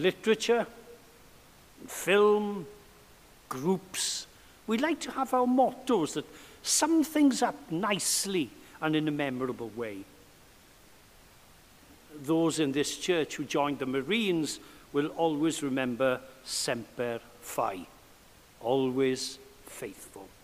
literature, in film, groups. We like to have our mottos that sum things up nicely and in a memorable way. Those in this church who joined the Marines will always remember Semper Fi, always faithful.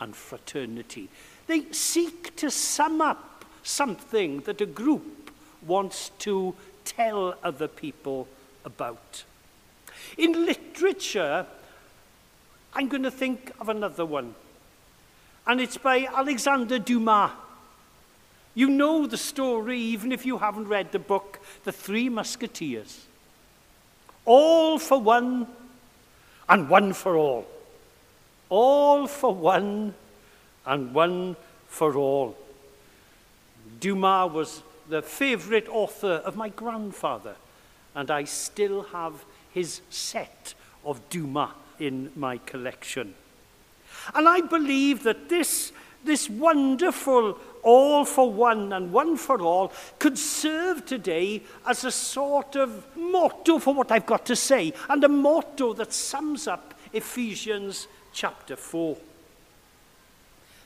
and fraternity. They seek to sum up something that a group wants to tell other people about. In literature, I'm going to think of another one. And it's by Alexander Dumas. You know the story, even if you haven't read the book, The Three Musketeers. All for one and one for all. All for one and one for all. Dumas was the favourite author of my grandfather, and I still have his set of Duma in my collection. And I believe that this, this wonderful all for one and one for all could serve today as a sort of motto for what I've got to say, and a motto that sums up Ephesians chapter 4.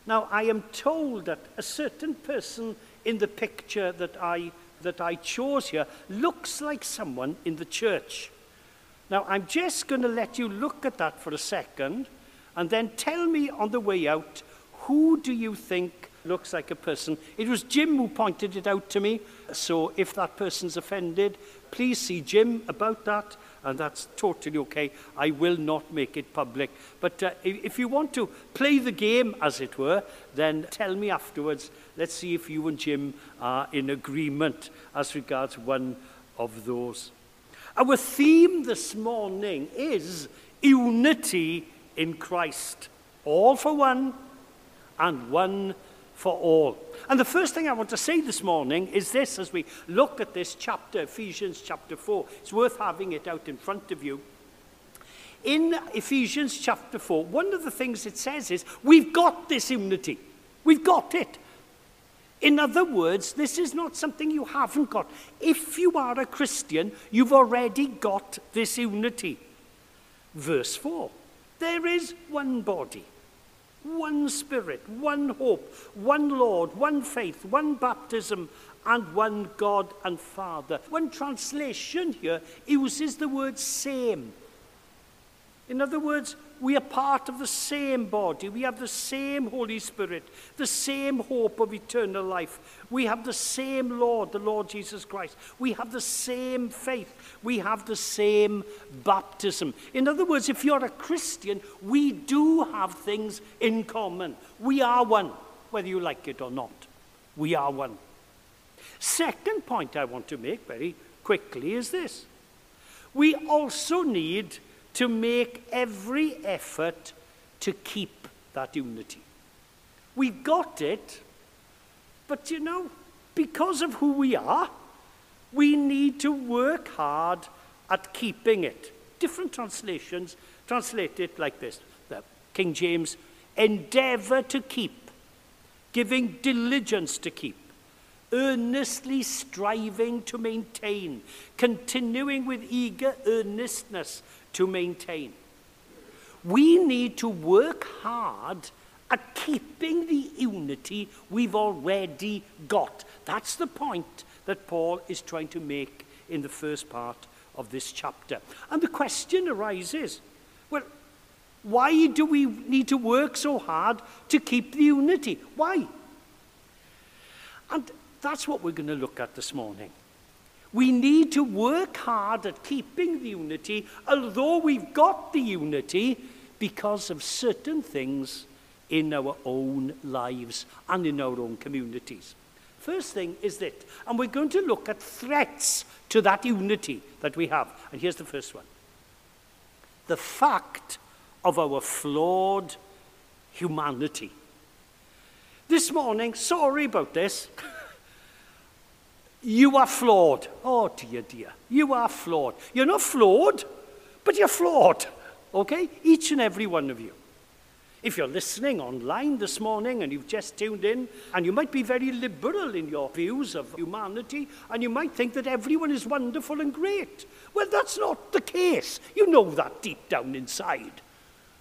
Now, I am told that a certain person in the picture that I, that I chose here looks like someone in the church. Now, I'm just going to let you look at that for a second and then tell me on the way out, who do you think looks like a person? It was Jim who pointed it out to me. So if that person's offended, please see Jim about that. And that's totally okay. I will not make it public. But uh, if, if you want to play the game, as it were, then tell me afterwards. Let's see if you and Jim are in agreement as regards one of those Our theme this morning is unity in Christ. All for one and one for all. And the first thing I want to say this morning is this as we look at this chapter, Ephesians chapter 4. It's worth having it out in front of you. In Ephesians chapter 4, one of the things it says is we've got this unity. We've got it. In other words, this is not something you haven't got. If you are a Christian, you've already got this unity. Verse 4 There is one body, one spirit, one hope, one Lord, one faith, one baptism, and one God and Father. One translation here uses the word same. In other words, We are part of the same body. We have the same Holy Spirit, the same hope of eternal life. We have the same Lord, the Lord Jesus Christ. We have the same faith. We have the same baptism. In other words, if you're a Christian, we do have things in common. We are one, whether you like it or not. We are one. Second point I want to make very quickly is this we also need to make every effort to keep that unity. We got it, but you know, because of who we are, we need to work hard at keeping it. Different translations translate it like this. The King James, endeavour to keep, giving diligence to keep, earnestly striving to maintain, continuing with eager earnestness to maintain. We need to work hard at keeping the unity we've already got. That's the point that Paul is trying to make in the first part of this chapter. And the question arises, well, why do we need to work so hard to keep the unity? Why? And that's what we're going to look at this morning. We need to work hard at keeping the unity, although we've got the unity, because of certain things in our own lives and in our own communities. First thing is that, and we're going to look at threats to that unity that we have. And here's the first one. The fact of our flawed humanity. This morning, sorry about this, You are flawed. Oh, dear, dear. You are flawed. You're not flawed, but you're flawed. Okay? Each and every one of you. If you're listening online this morning and you've just tuned in, and you might be very liberal in your views of humanity, and you might think that everyone is wonderful and great. Well, that's not the case. You know that deep down inside.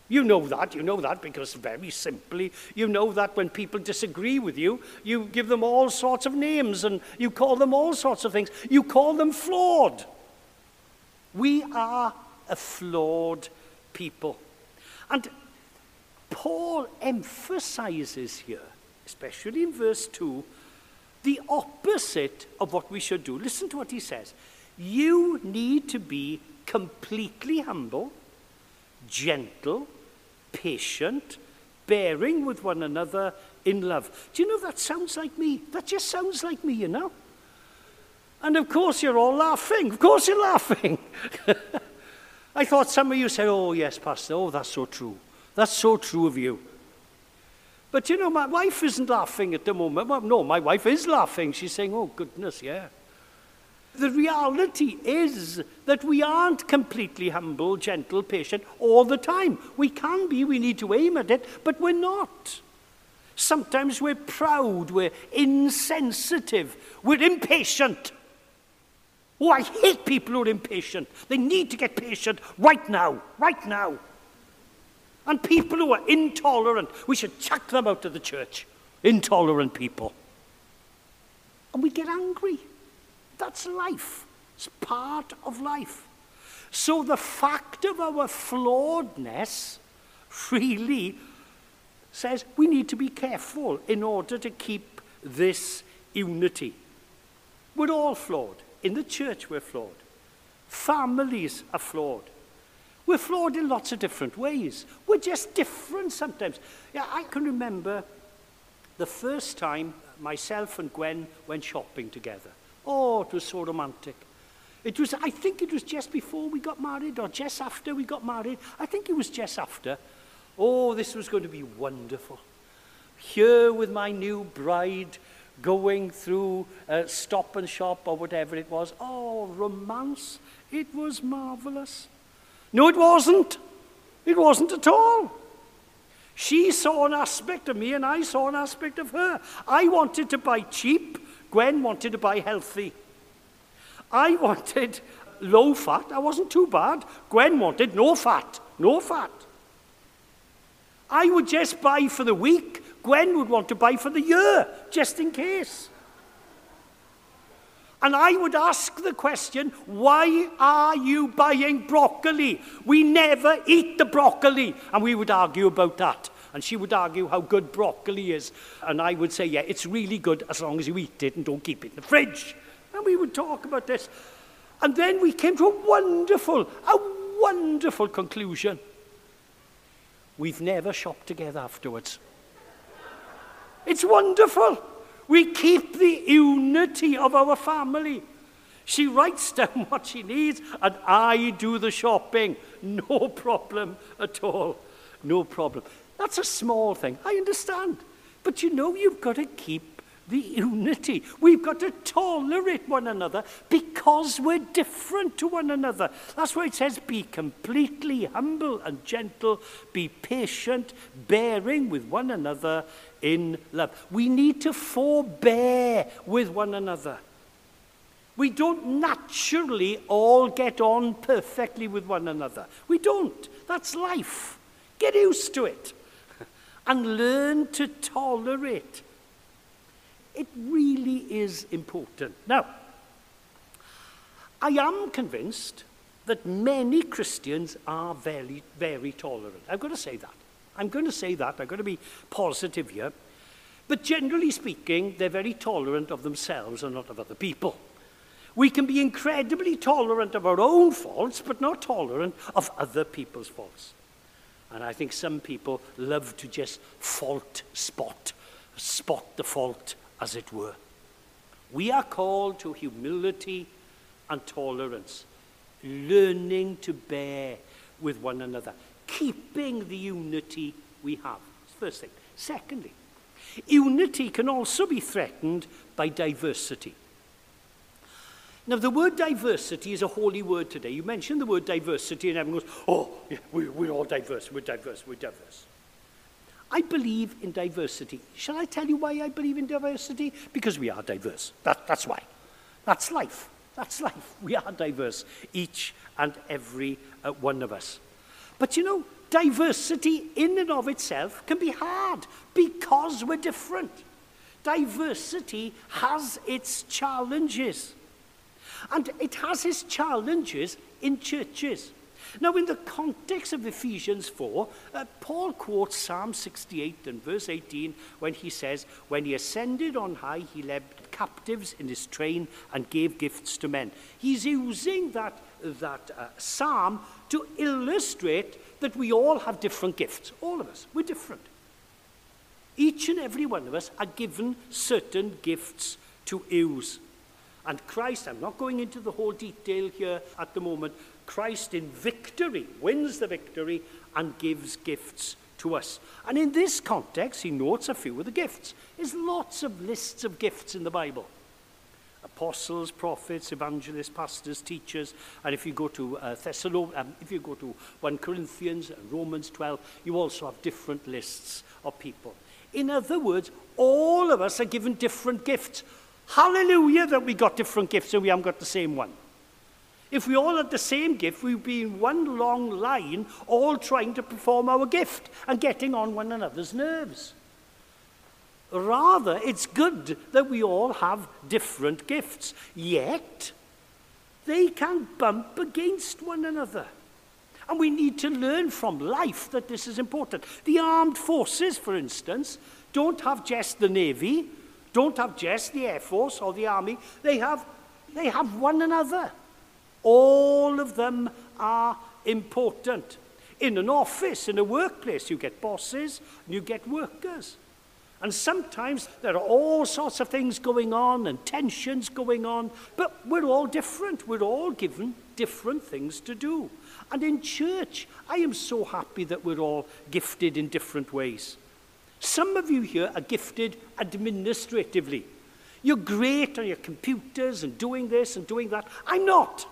You know that, you know that because very simply, you know that when people disagree with you, you give them all sorts of names and you call them all sorts of things. You call them flawed. We are a flawed people. And Paul emphasizes here, especially in verse 2, the opposite of what we should do. Listen to what he says. You need to be completely humble, gentle, patient, bearing with one another in love. Do you know that sounds like me? That just sounds like me, you know? And of course, you're all laughing. Of course, you're laughing. I thought some of you said, Oh, yes, Pastor. Oh, that's so true. That's so true of you. But you know, my wife isn't laughing at the moment. Well, no, my wife is laughing. She's saying, Oh, goodness, yeah. The reality is that we aren't completely humble, gentle, patient all the time. We can be, we need to aim at it, but we're not. Sometimes we're proud, we're insensitive, we're impatient. Oh, I hate people who are impatient. They need to get patient right now, right now. And people who are intolerant, we should chuck them out of the church. Intolerant people. And we get angry. That's life. It's part of life. So the fact of our flawedness really says we need to be careful in order to keep this unity. We're all flawed. In the church, we're flawed. Families are flawed. We're flawed in lots of different ways. We're just different sometimes. Yeah, I can remember the first time myself and Gwen went shopping together. Oh, it was so romantic. It was, I think it was just before we got married or just after we got married. I think it was just after. Oh, this was going to be wonderful. Here with my new bride, going through a stop and shop or whatever it was. Oh, romance. It was marvelous. No, it wasn't. It wasn't at all. She saw an aspect of me and I saw an aspect of her. I wanted to buy cheap. Gwen wanted to buy healthy. I wanted low fat. I wasn't too bad. Gwen wanted no fat, no fat. I would just buy for the week. Gwen would want to buy for the year, just in case. And I would ask the question, why are you buying broccoli? We never eat the broccoli. And we would argue about that. And she would argue how good broccoli is. And I would say, yeah, it's really good as long as you eat it and don't keep it in the fridge. And we would talk about this. And then we came to a wonderful, a wonderful conclusion. We've never shopped together afterwards. It's wonderful. We keep the unity of our family. She writes down what she needs and I do the shopping. No problem at all. No problem. That's a small thing. I understand. But you know, you've got to keep the unity. We've got to tolerate one another because we're different to one another. That's why it says, be completely humble and gentle, be patient, bearing with one another in love. We need to forbear with one another. We don't naturally all get on perfectly with one another. We don't. That's life. Get used to it. and learn to tolerate. It really is important. Now, I am convinced that many Christians are very, very tolerant. I've got to say that. I'm going to say that. I've got to be positive here. But generally speaking, they're very tolerant of themselves and not of other people. We can be incredibly tolerant of our own faults, but not tolerant of other people's faults. And I think some people love to just fault spot, spot the fault, as it were. We are called to humility and tolerance, learning to bear with one another, keeping the unity we have. First thing. Secondly, unity can also be threatened by diversity. Now, the word diversity is a holy word today. You mention the word diversity, and everyone goes, Oh, yeah, we, we're all diverse, we're diverse, we're diverse. I believe in diversity. Shall I tell you why I believe in diversity? Because we are diverse. That, that's why. That's life. That's life. We are diverse, each and every uh, one of us. But you know, diversity in and of itself can be hard because we're different. Diversity has its challenges. And it has its challenges in churches. Now, in the context of Ephesians 4, uh, Paul quotes Psalm 68 and verse 18 when he says, When he ascended on high, he led captives in his train and gave gifts to men. He's using that, that uh, psalm to illustrate that we all have different gifts. All of us, we're different. Each and every one of us are given certain gifts to use. And Christ, I'm not going into the whole detail here at the moment, Christ in victory wins the victory and gives gifts to us. And in this context, he notes a few of the gifts. There's lots of lists of gifts in the Bible. Apostles, prophets, evangelists, pastors, teachers, and if you go to uh, Thessalonians, um, if you go to 1 Corinthians and uh, Romans 12, you also have different lists of people. In other words, all of us are given different gifts. Hallelujah that we got different gifts and we haven't got the same one. If we all had the same gift, we'd be in one long line, all trying to perform our gift and getting on one another's nerves. Rather, it's good that we all have different gifts, yet they can bump against one another. And we need to learn from life that this is important. The armed forces, for instance, don't have just the Navy, don't have just the Air Force or the Army. They have, they have one another. All of them are important. In an office, in a workplace, you get bosses and you get workers. And sometimes there are all sorts of things going on and tensions going on, but we're all different. We're all given different things to do. And in church, I am so happy that we're all gifted in different ways. Some of you here are gifted administratively. You're great on your computers and doing this and doing that. I'm not.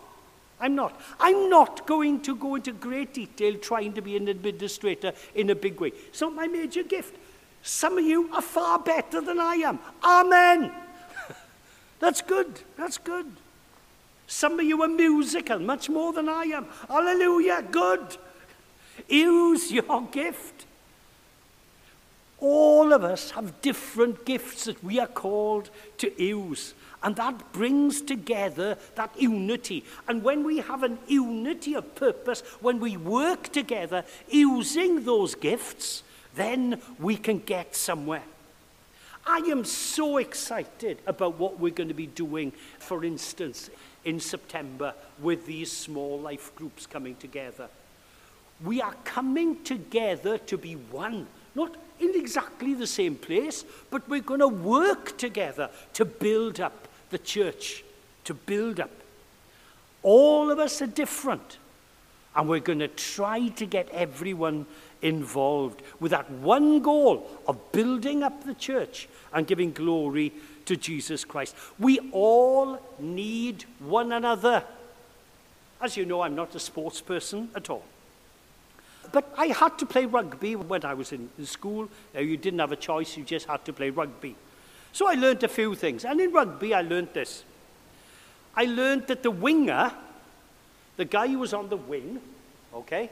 I'm not. I'm not going to go into great detail trying to be an administrator in a big way. It's not my major gift. Some of you are far better than I am. Amen. That's good. That's good. Some of you are musical, much more than I am. Hallelujah. Good. Use your gift. All of us have different gifts that we are called to use. And that brings together that unity. And when we have an unity of purpose, when we work together using those gifts, then we can get somewhere. I am so excited about what we're going to be doing, for instance, in September with these small life groups coming together. We are coming together to be one, not in exactly the same place, but we're going to work together to build up the church, to build up. All of us are different, and we're going to try to get everyone involved with that one goal of building up the church and giving glory to Jesus Christ. We all need one another. As you know, I'm not a sports person at all. But I had to play rugby when I was in school. You didn't have a choice, you just had to play rugby. So I learned a few things. And in rugby, I learned this. I learned that the winger, the guy who was on the wing, okay,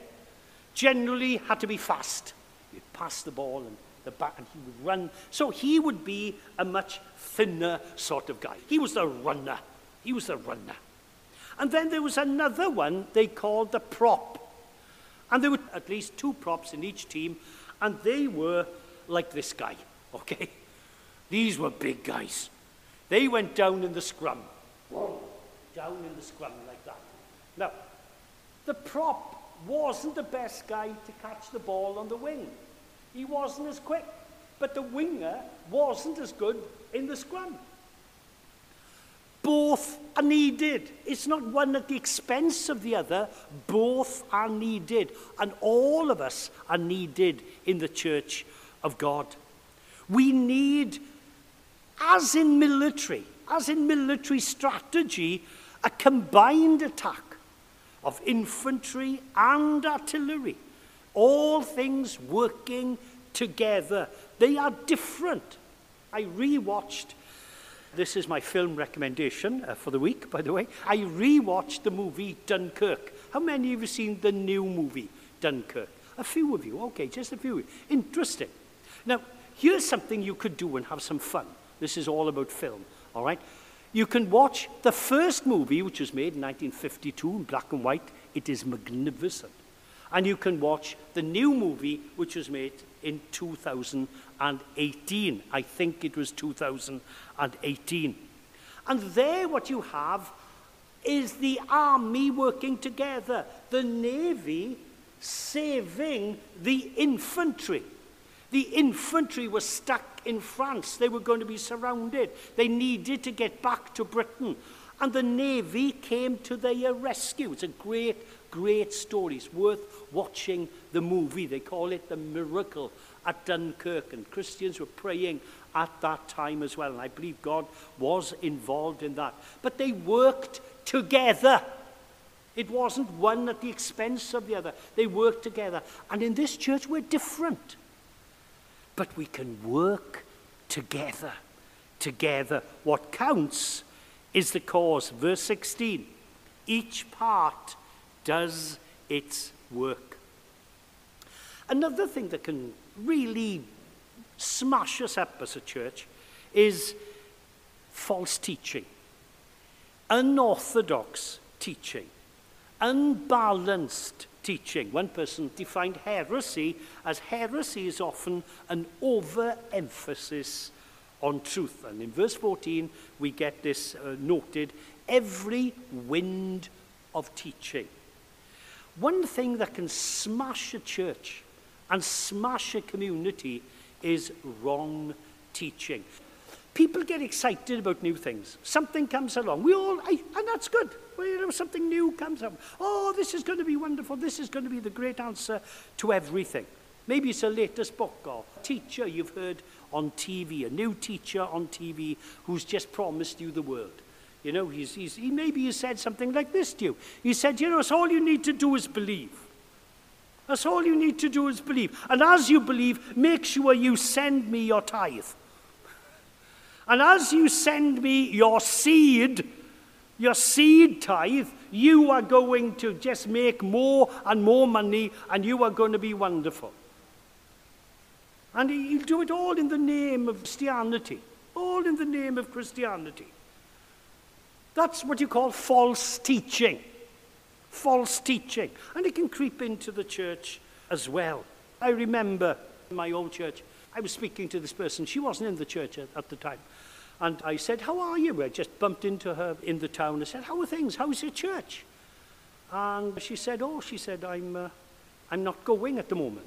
generally had to be fast. He'd pass the ball and the bat and he would run. So he would be a much thinner sort of guy. He was the runner. He was the runner. And then there was another one they called the prop. And there were at least two props in each team, and they were like this guy, okay? These were big guys. They went down in the scrum. Down in the scrum like that. Now, the prop wasn't the best guy to catch the ball on the wing. He wasn't as quick, but the winger wasn't as good in the scrum. Both are needed. It's not one at the expense of the other. Both are needed. And all of us are needed in the church of God. We need, as in military, as in military strategy, a combined attack of infantry and artillery. All things working together. They are different. I rewatched This is my film recommendation uh, for the week, by the way. I re-watched the movie Dunkirk. How many of you have seen the new movie, Dunkirk? A few of you, okay, just a few. Interesting. Now, here's something you could do and have some fun. This is all about film, all right? You can watch the first movie, which was made in 1952 in black and white. It is magnificent. And you can watch the new movie, which was made in 2018. I think it was 2018. And there what you have is the army working together, the navy saving the infantry. The infantry were stuck in France. They were going to be surrounded. They needed to get back to Britain. And the Navy came to their rescue. It's a great great stories, worth watching the movie. They call it The Miracle at Dunkirk, and Christians were praying at that time as well, and I believe God was involved in that. But they worked together. It wasn't one at the expense of the other. They worked together. And in this church, we're different. But we can work together. Together. What counts is the cause. Verse 16 each part does its work. Another thing that can really smash us up as a church is false teaching, unorthodox teaching, unbalanced teaching. One person defined heresy as heresy is often an overemphasis on truth. And in verse 14, we get this uh, noted every wind of teaching. One thing that can smash a church and smash a community is wrong teaching. People get excited about new things. Something comes along. We all, I, and that's good. Well, you know, something new comes up. Oh, this is going to be wonderful. This is going to be the great answer to everything. Maybe it's a latest book or teacher you've heard on TV, a new teacher on TV who's just promised you the world. You know, he's, he's, he maybe he said something like this to you. He said, you know, it's all you need to do is believe. That's all you need to do is believe. And as you believe, make sure you send me your tithe. And as you send me your seed, your seed tithe, you are going to just make more and more money and you are going to be wonderful. And he'll do it all in the name of Christianity, all in the name of Christianity. That's what you call false teaching. False teaching. And it can creep into the church as well. I remember in my old church, I was speaking to this person. She wasn't in the church at, at the time. And I said, How are you? I just bumped into her in the town. I said, How are things? How's your church? And she said, Oh, she said, I'm, uh, I'm not going at the moment.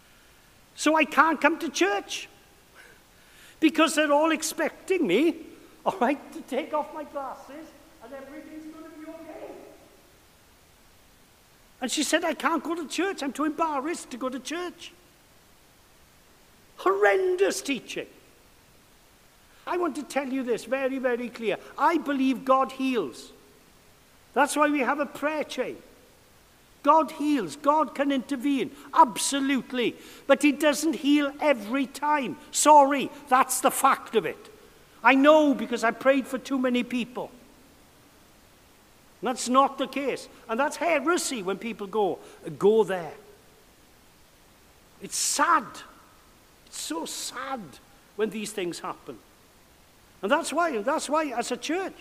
So I can't come to church because they're all expecting me, all right, to take off my glasses and everything's going to be okay. And she said, I can't go to church. I'm too embarrassed to go to church. Horrendous teaching. I want to tell you this very, very clear. I believe God heals. That's why we have a prayer chain. God heals. God can intervene. Absolutely. But He doesn't heal every time. Sorry, that's the fact of it. I know because I prayed for too many people. That's not the case. And that's heresy when people go, go there. It's sad. It's so sad when these things happen. And that's why, that's why as a church,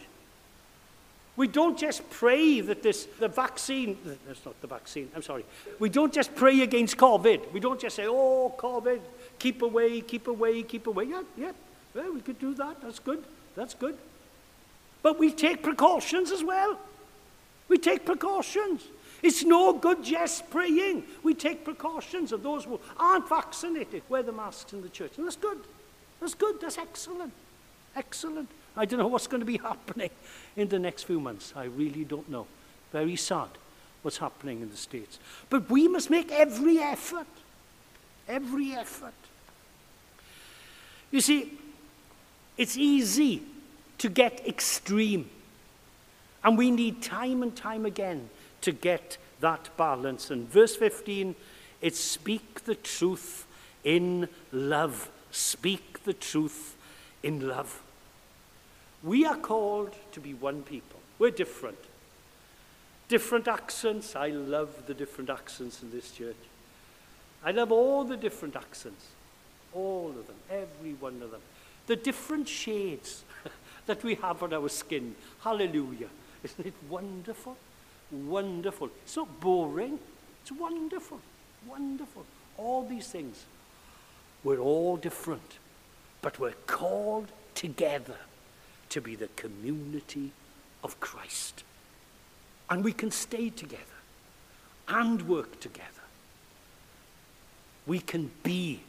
we don't just pray that this, the vaccine, that's not the vaccine, I'm sorry. We don't just pray against COVID. We don't just say, oh, COVID, keep away, keep away, keep away. Yeah, yeah, yeah we could do that. That's good. That's good. But we take precautions as well. We take precautions. It's no good just praying. We take precautions of those who aren't vaccinated, wear the masks in the church. And that's good. That's good. That's excellent. Excellent. I don't know what's going to be happening in the next few months. I really don't know. Very sad what's happening in the States. But we must make every effort. Every effort. You see, it's easy to get extreme And we need time and time again to get that balance. And verse 15, it's speak the truth in love. Speak the truth in love. We are called to be one people. We're different. Different accents. I love the different accents in this church. I love all the different accents. All of them. Every one of them. The different shades that we have on our skin. Hallelujah. Isn't it wonderful? Wonderful. It's not boring. It's wonderful. Wonderful. All these things. We're all different, but we're called together to be the community of Christ. And we can stay together and work together. We can be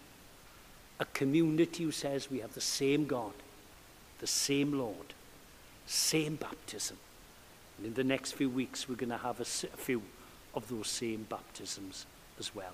a community who says we have the same God, the same Lord, same baptism, And in the next few weeks, we're going to have a, a few of those same baptisms as well.